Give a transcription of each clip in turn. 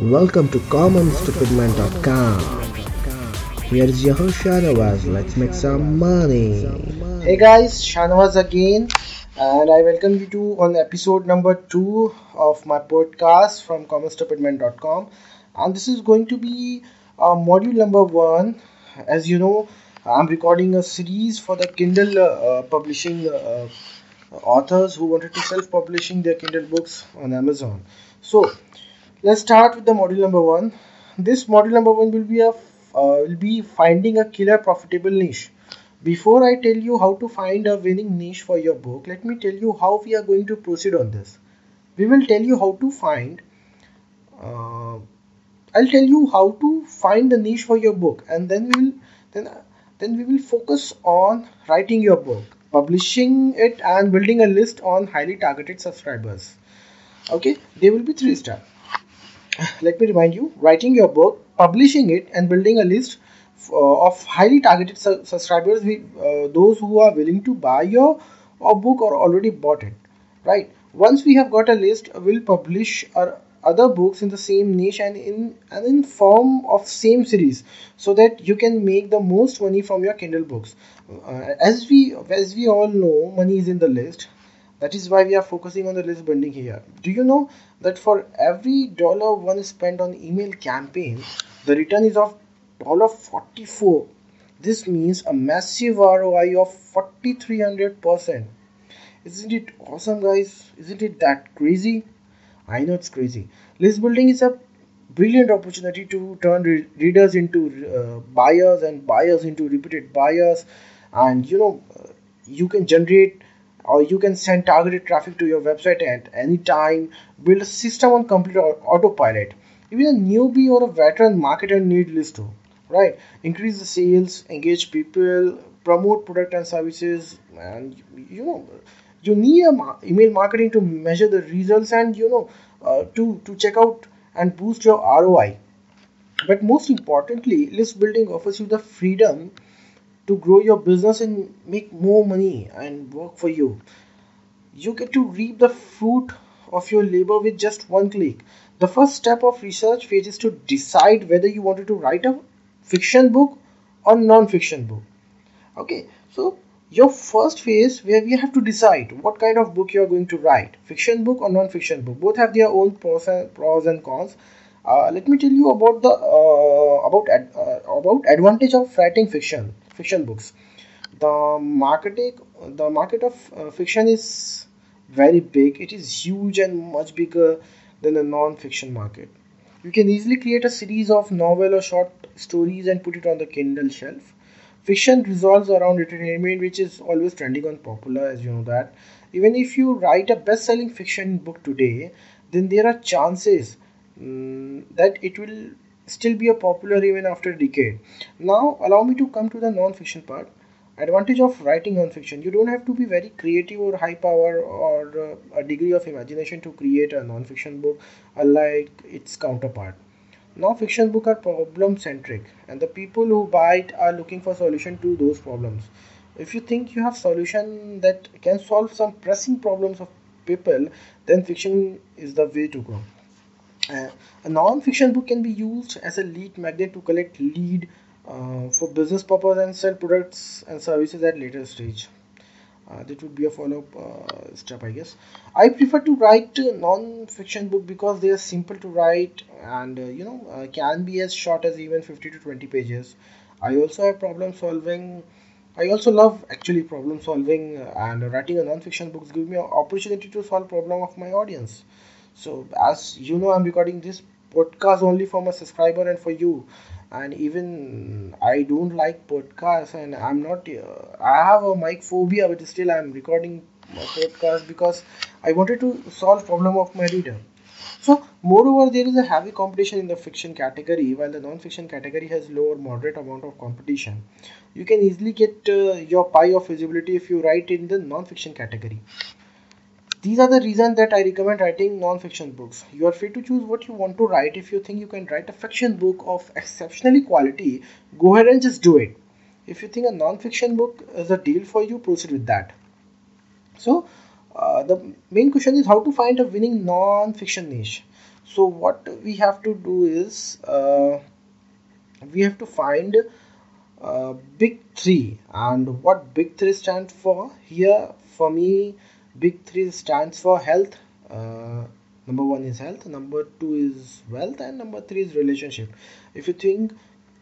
Welcome to CommonStupidMan.com. Here is your host Shanawaz. Let's make some money. Hey guys, Shanawaz again, and I welcome you to on episode number two of my podcast from CommonStupidMan.com. And this is going to be uh, module number one. As you know, I'm recording a series for the Kindle uh, publishing uh, authors who wanted to self-publishing their Kindle books on Amazon. So let's start with the module number one. This module number one will be a uh, will be finding a killer profitable niche. Before I tell you how to find a winning niche for your book, let me tell you how we are going to proceed on this. We will tell you how to find. Uh, I'll tell you how to find the niche for your book, and then we'll then then we will focus on writing your book, publishing it, and building a list on highly targeted subscribers. Okay, there will be three steps let me remind you writing your book publishing it and building a list uh, of highly targeted su- subscribers with uh, those who are willing to buy your or book or already bought it right? Once we have got a list we'll publish our other books in the same niche and in and in form of same series so that you can make the most money from your kindle books. Uh, as we as we all know money is in the list that is why we are focusing on the list building here. Do you know that for every dollar one spent on email campaign, the return is of dollar 44. This means a massive ROI of 4300%. Isn't it awesome guys? Isn't it that crazy? I know it's crazy. List building is a brilliant opportunity to turn re- readers into uh, buyers and buyers into repeated buyers and you know uh, you can generate or you can send targeted traffic to your website at any time. Build a system on complete autopilot. Even a newbie or a veteran marketer need list too right? Increase the sales engage people promote product and services and you know you need a email marketing to measure the results and you know uh, to to check out and boost your roi but most importantly list building offers you the freedom to grow your business and make more money and work for you. You get to reap the fruit of your labor with just one click. The first step of research phase is to decide whether you wanted to write a fiction book or non-fiction book. Okay, so your first phase where we have to decide what kind of book you are going to write, fiction book or non-fiction book. Both have their own pros and, pros and cons. Uh, let me tell you about the uh, about ad, uh, about advantage of writing fiction fiction books. The marketing the market of uh, fiction is very big. It is huge and much bigger than the non-fiction market. You can easily create a series of novel or short stories and put it on the kindle shelf. Fiction revolves around entertainment which is always trending on popular as you know that. Even if you write a best-selling fiction book today then there are chances um, that it will still be a popular even after a decade. Now, allow me to come to the non-fiction part. Advantage of writing non-fiction: you don't have to be very creative or high power or uh, a degree of imagination to create a non-fiction book, unlike its counterpart. Non-fiction books are problem-centric, and the people who buy it are looking for solution to those problems. If you think you have solution that can solve some pressing problems of people, then fiction is the way to go. Uh, a non-fiction book can be used as a lead magnet to collect lead uh, for business purpose and sell products and services at later stage. Uh, that would be a follow-up uh, step, I guess. I prefer to write non-fiction book because they are simple to write and uh, you know uh, can be as short as even 50 to 20 pages. I also have problem solving. I also love actually problem solving and writing a non-fiction books give me an opportunity to solve problem of my audience so as you know i'm recording this podcast only for my subscriber and for you. And even i don't like podcasts and i'm not uh, i have a mic phobia but still i'm recording my podcast because i wanted to solve problem of my reader. So moreover there is a heavy competition in the fiction category while the non-fiction category has lower moderate amount of competition. You can easily get uh, your pie of visibility if you write in the non-fiction category these are the reasons that I recommend writing non-fiction books. You are free to choose what you want to write. If you think you can write a fiction book of exceptionally quality, go ahead and just do it. If you think a non-fiction book is a deal for you, proceed with that. So, uh, the main question is how to find a winning non-fiction niche. so what we have to do is uh, we have to find uh, big three and what big three stands for here for me big three stands for health. Uh, number one is health number two is wealth and number three is relationship. If you think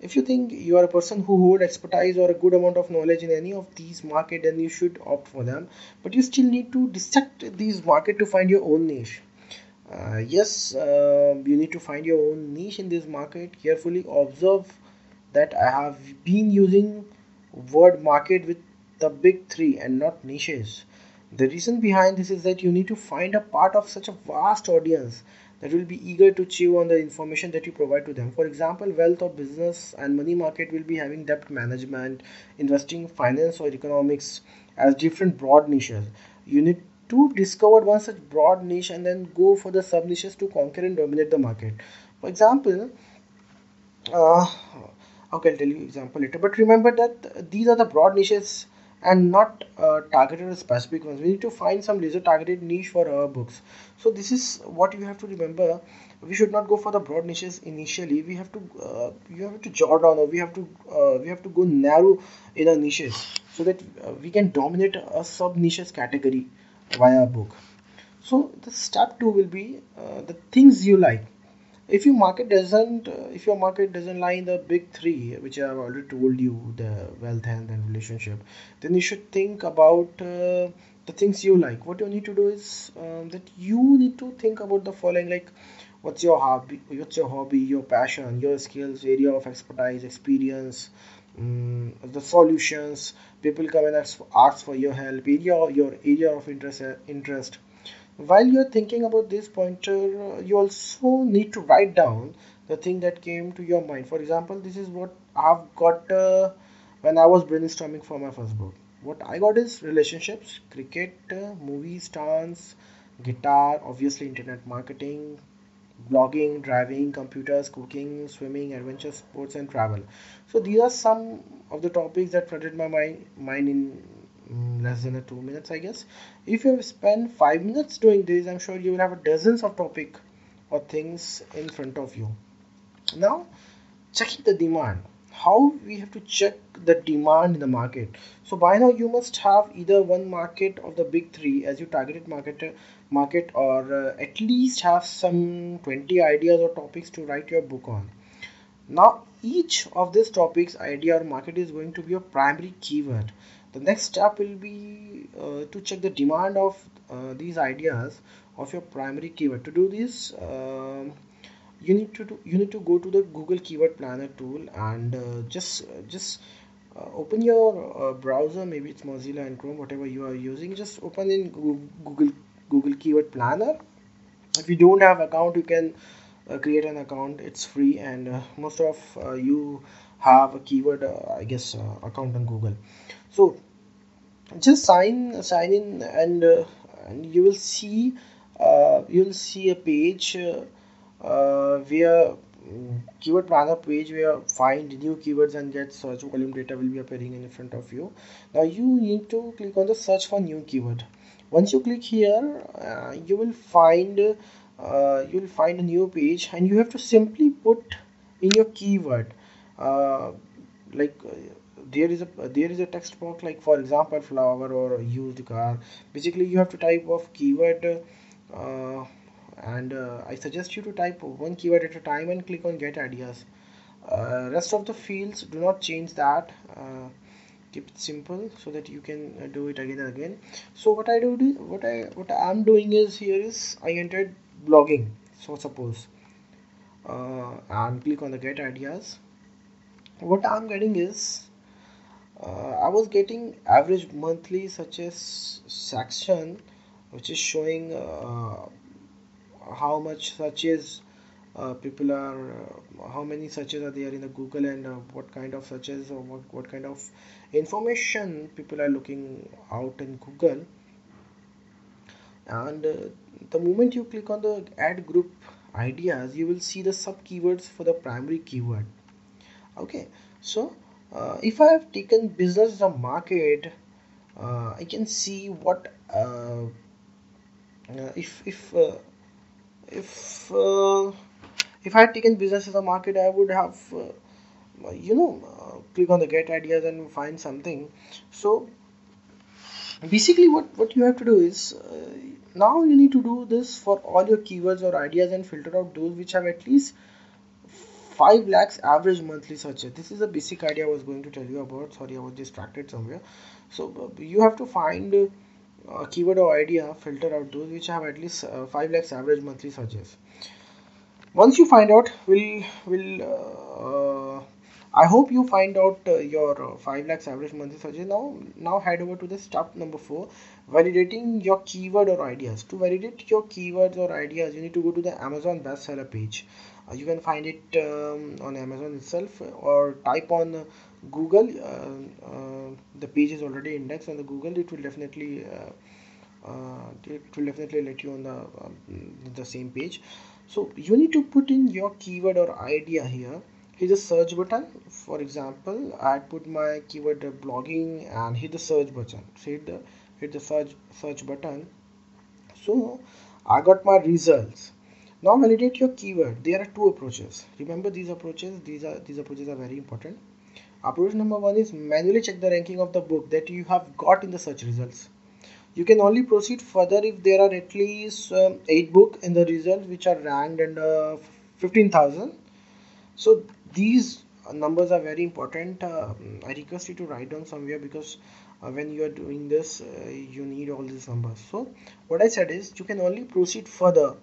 if you think you are a person who hold expertise or a good amount of knowledge in any of these market then you should opt for them. But you still need to dissect these market to find your own niche. Uh, yes uh, you need to find your own niche in this market. Carefully observe that i have been using word market with the big three and not niches the reason behind this is that you need to find a part of such a vast audience that will be eager to chew on the information that you provide to them. For example, wealth or business and money market will be having debt management, investing, finance, or economics as different broad niches. You need to discover one such broad niche and then go for the sub niches to conquer and dominate the market. For example, uh, okay, I'll tell you example later. But remember that these are the broad niches and not uh, targeted specific ones. We need to find some laser targeted niche for our books. So this is what you have to remember. We should not go for the broad niches initially. We have to uh, you have to jot down or we have to uh, we have to go narrow in our niches so that uh, we can dominate a sub niches category via book. So the step two will be uh, the things you like if your market doesn't uh, if your market doesn't lie in the big three which i've already told you the wealth health and relationship then you should think about uh, the things you like. What you need to do is um, that you need to think about the following like what's your hobby what's your hobby your passion your skills area of expertise experience um, the solutions. People come and ask, ask for your help area your area of interest uh, interest while you're thinking about this pointer you also need to write down the thing that came to your mind. For example this is what i've got uh, when i was brainstorming for my first book. What i got is relationships cricket uh, movies dance guitar obviously internet marketing blogging driving computers cooking swimming adventure sports and travel. So these are some of the topics that flooded my mind, mind in less than a two minutes i guess. If you spend five minutes doing this i'm sure you will have dozens of topic or things in front of you. Now checking the demand. How we have to check the demand in the market. So by now you must have either one market of the big three as your targeted market market or uh, at least have some 20 ideas or topics to write your book on. Now each of these topics idea or market is going to be a primary keyword the next step will be uh, to check the demand of uh, these ideas of your primary keyword. To do this uh, you need to do, you need to go to the google keyword planner tool and uh, just just uh, open your uh, browser. Maybe it's mozilla and chrome whatever you are using. Just open in google google keyword planner. If you don't have account you can create an account. It's free and most of you have a keyword i guess account on google. So just sign sign in and, uh, and you will see uh, you'll see a page uh, uh where mm, keyword planner page where find new keywords and get search volume data will be appearing in front of you. Now you need to click on the search for new keyword. Once you click here uh, you will find uh, you will find a new page and you have to simply put in your keyword like there is a there is a text box like for example flower or used car. Basically you have to type of keyword uh, and uh, I suggest you to type one keyword at a time and click on get ideas. Uh, rest of the fields do not change that. Uh, keep it simple so that you can uh, do it again and again. So what I do is what I what I'm doing is here is I entered blogging so suppose. Uh, and click on the get ideas what I'm getting is uh, I was getting average monthly such as section which is showing uh, how much searches uh, people are uh, how many searches are there in the google and uh, what kind of searches or what, what kind of information people are looking out in google. And uh, the moment you click on the ad group ideas you will see the sub keywords for the primary keyword okay so uh, if I have taken business as a market uh, I can see what uh, uh if if uh, if uh, if I had taken business as a market, I would have you know click on the get ideas and find something. So basically, what what you have to do is now you need to do this for all your keywords or ideas and filter out those which have at least 5 lakhs average monthly searches. This is a basic idea i was going to tell you about. Sorry i was distracted somewhere. So uh, you have to find a keyword or idea filter out those which have at least uh, 5 lakhs average monthly searches. Once you find out will will uh, I hope you find out uh, your uh, 5 lakhs average monthly searches. Now now head over to the step number 4 validating your keyword or ideas. To validate your keywords or ideas you need to go to the Amazon bestseller page. uh, you can find it um, on Amazon itself or type on Google uh, uh, the page is already indexed on the Google. It will definitely it will definitely let you on the um, the same page. So you need to put in your keyword or idea here. Hit the search button. For example i put my keyword blogging and hit the search button. So hit the hit the search search button. So i got my results now validate your keyword. There are two approaches. Remember these approaches these are these approaches are very important. Approach number one is manually check the ranking of the book that you have got in the search results. You can only proceed further if there are at least um, eight book in the results which are ranked under 15000 so these numbers are very important. Uh, i request you to write down somewhere because uh, when you are doing this uh, you need all these numbers. So what i said is you can only proceed further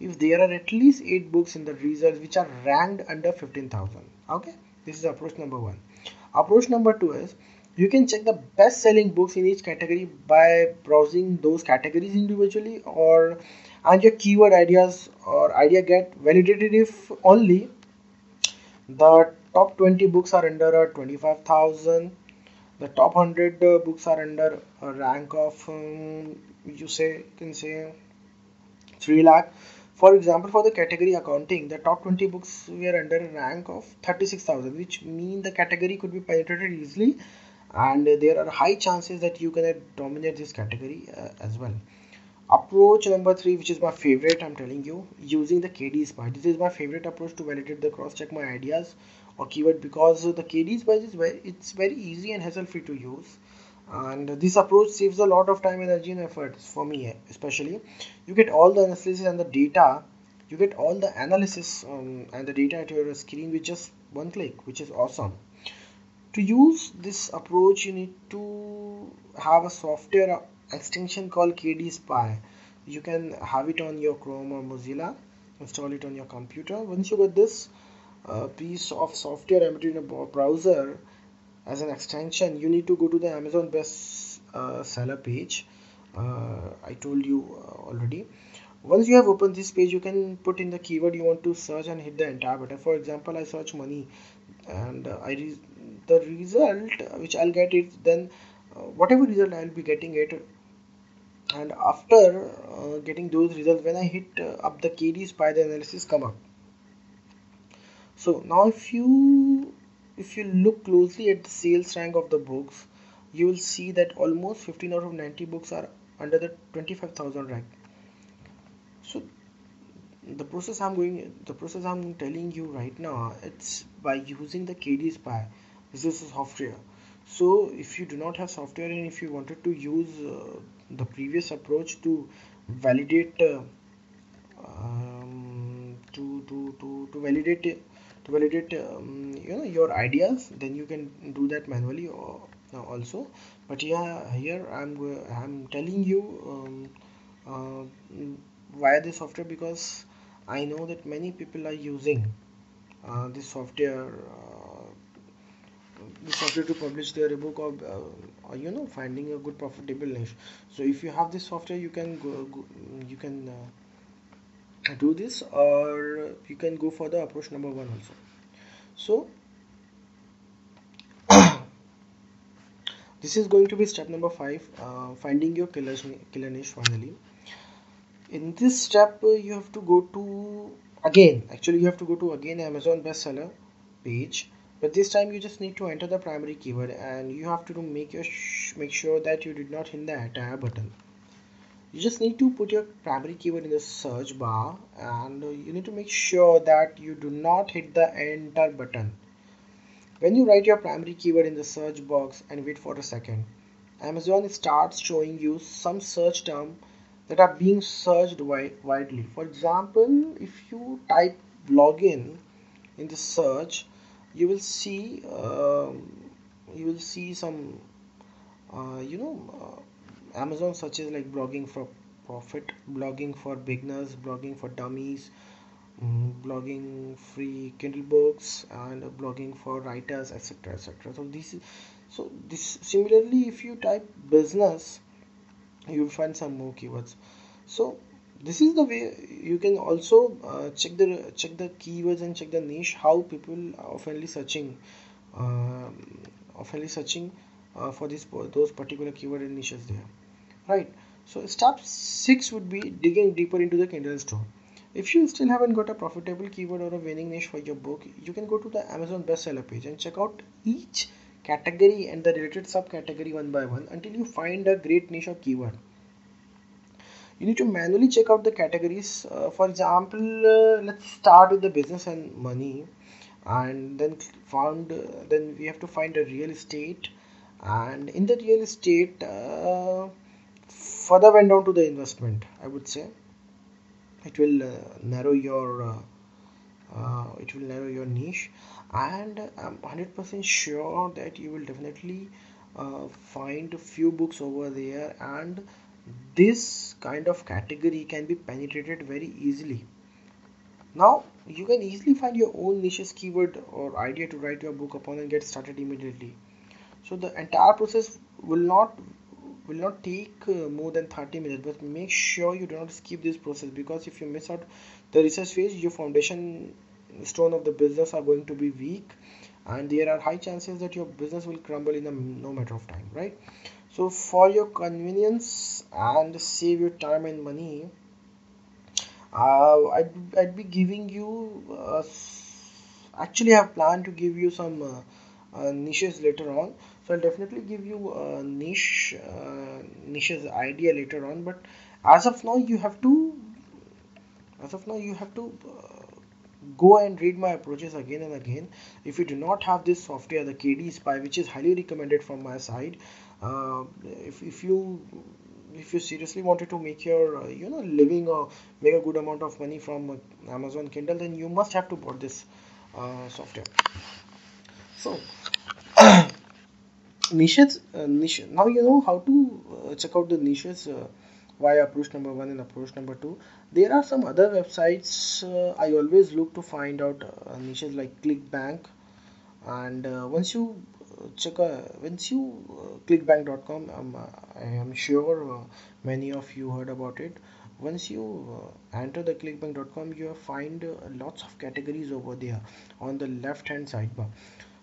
if there are at least eight books in the results which are ranked under 15000 okay? This is approach number one. Approach number two is you can check the best selling books in each category by browsing those categories individually or and your keyword ideas or idea get validated if only the top 20 books are under 25000 the top 100 uh, books are under a rank of um, you say you can say 3 lakh. For example for the category accounting the top 20 books were under a rank of 36000 which mean the category could be penetrated easily and there are high chances that you can dominate this category uh, as well. Approach number three which is my favorite i'm telling you using the kd spy this is my favorite approach to validate the cross check my ideas or keyword because the kd spy is very it's very easy and hassle free to use and this approach saves a lot of time energy and efforts for me especially. You get all the analysis and the data. You get all the analysis um, and the data at your screen with just one click which is awesome. To use this approach you need to have a software extension called KD Spy. You can have it on your Chrome or Mozilla. Install it on your computer. Once you get this uh, piece of software embedded in a browser as an extension you need to go to the Amazon best uh, seller page. Uh, I told you uh, already. Once you have opened this page you can put in the keyword you want to search and hit the entire button. For example I search money and uh, I re the result which I'll get it then uh, whatever result I'll be getting it and after uh, getting those results when I hit uh, up the KD spy the analysis come up. So now if you if you look closely at the sales rank of the books you will see that almost 15 out of 90 books are under the 25000 rank. So the process i'm going the process i'm telling you right now it's by using the kd spy this is software. So if you do not have software and if you wanted to use uh, the previous approach to validate uh, um, to, to, to, to validate validate um, you know your ideas then you can do that manually or uh, also. But yeah here I'm I'm telling you um, uh, via this software because I know that many people are using uh, this software uh, this software to publish their ebook or, uh, or you know finding a good profitable niche. So if you have this software you can go, go you can uh, do this or you can go for the approach number one also. So this is going to be step number five uh, finding your killer, killer niche finally. In this step you have to go to again actually you have to go to again amazon bestseller page. But this time you just need to enter the primary keyword and you have to make your make sure that you did not hit the entire button you just need to put your primary keyword in the search bar and you need to make sure that you do not hit the enter button when you write your primary keyword in the search box and wait for a second Amazon starts showing you some search term that are being searched widely. For example, if you type blogging in the search, you will see um, you will see some uh, you know uh, Amazon searches like blogging for profit, blogging for beginners, blogging for dummies, um, blogging free Kindle books, and blogging for writers, etc. etc. So this is so this similarly if you type business you will find some more keywords so this is the way you can also uh, check the check the keywords and check the niche how people are oftenly searching uh, oftenly searching uh, for this those particular keyword and niches there right. So step 6 would be digging deeper into the kindle store. If you still haven't got a profitable keyword or a winning niche for your book you can go to the amazon bestseller page and check out each category and the related subcategory one by one until you find a great niche or keyword. You need to manually check out the categories uh, for example uh, let's start with the business and money and then found uh, then we have to find a real estate and in the real estate uh, further went down to the investment i would say. It will uh, narrow your uh, it will narrow your niche. And I'm 100% sure that you will definitely uh, find a few books over there. And this kind of category can be penetrated very easily. Now you can easily find your own niches keyword or idea to write your book upon and get started immediately. So the entire process will not will not take uh, more than 30 minutes but make sure you do not skip this process because if you miss out the research phase your foundation stone of the business are going to be weak and there are high chances that your business will crumble in a no matter of time right? So for your convenience and save your time and money uh, I'd, I'd be giving you uh, actually I have planned to give you some uh, niches later on. So I'll definitely give you a niche uh, niches idea later on but as of now you have to as of now you have to uh, go and read my approaches again and again. If you do not have this software the kd spy which is highly recommended from my side uh, if, if you if you seriously wanted to make your uh, you know living or make a good amount of money from uh, amazon kindle then you must have to buy this uh, software so niches uh, niche now you know how to uh, check out the niches via approach number one and approach number two. There are some other websites uh, i always look to find out uh, niches like clickbank. And uh, once you uh, check uh, once you uh, clickbank.com um, i am sure many of you heard about it. Once you enter the clickbank.com you find lots of categories over there on the left hand sidebar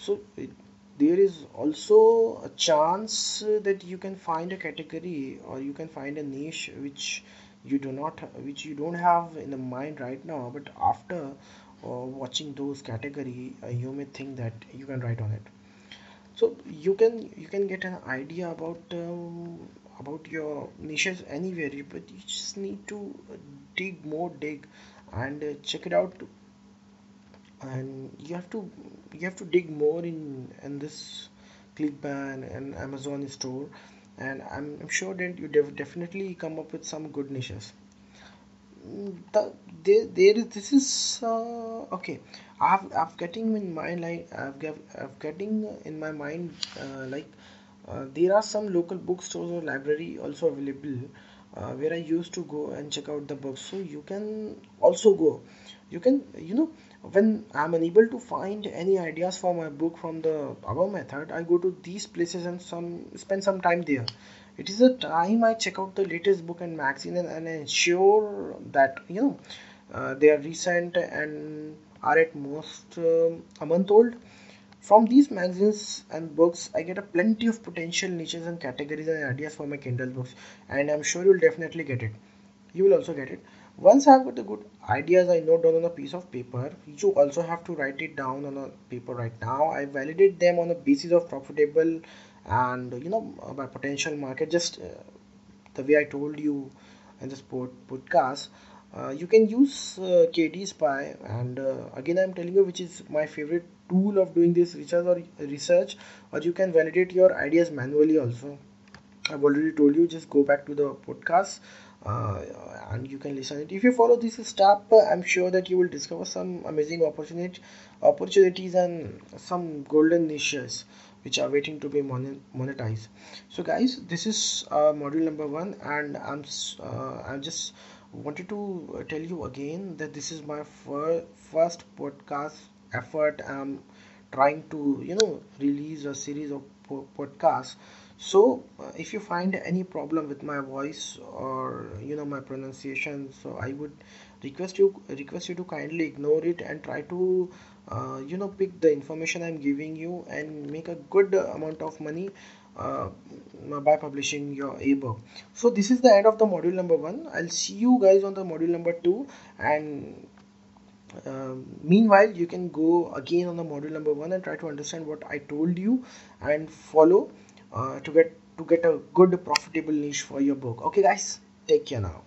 so it, there is also a chance that you can find a category or you can find a niche which you do not which you don't have in the mind right now but after uh, watching those category uh, you may think that you can write on it. So you can you can get an idea about um, about your niches anywhere but you just need to dig more dig and uh, check it out. And you have to you have to dig more in in this clickbank and amazon store. And i'm, I'm sure that you def definitely come up with some good niches. Mm, the, there, there is this is uh, okay. I've i've getting in mind like i've, got, I've getting in my mind uh, like uh, there are some local bookstores or library also available uh, where i used to go and check out the books. So you can also go. You can you know when i'm unable to find any ideas for my book from the above method i go to these places and some spend some time there. It is the time i check out the latest book and magazine and, and ensure that you know uh, they are recent and are at most um, a month old from these magazines and books i get a plenty of potential niches and categories and ideas for my kindle books and i'm sure you'll definitely get it you will also get it once I've got the good ideas I note down on a piece of paper, you also have to write it down on a paper right now. I validate them on a basis of profitable and you know by potential market. Just uh, the way I told you in this pod- podcast uh, you can use uh, KD Spy and uh, again I'm telling you which is my favorite tool of doing this research or research or you can validate your ideas manually also. I've already told you just go back to the podcast uh, and you can listen it. If you follow this step i'm sure that you will discover some amazing opportunity opportunities and some golden niches which are waiting to be monetized. So guys this is uh, module number one and i'm uh, i just wanted to tell you again that this is my fir- first podcast effort i'm trying to you know release a series of po- podcasts. So uh, if you find any problem with my voice or you know my pronunciation so i would request you request you to kindly ignore it and try to uh, you know pick the information i'm giving you and make a good amount of money uh, by publishing your ebook. So this is the end of the module number one. I'll see you guys on the module number two and uh, meanwhile you can go again on the module number one and try to understand what i told you and follow uh, to get to get a good profitable niche for your book. Okay guys take care now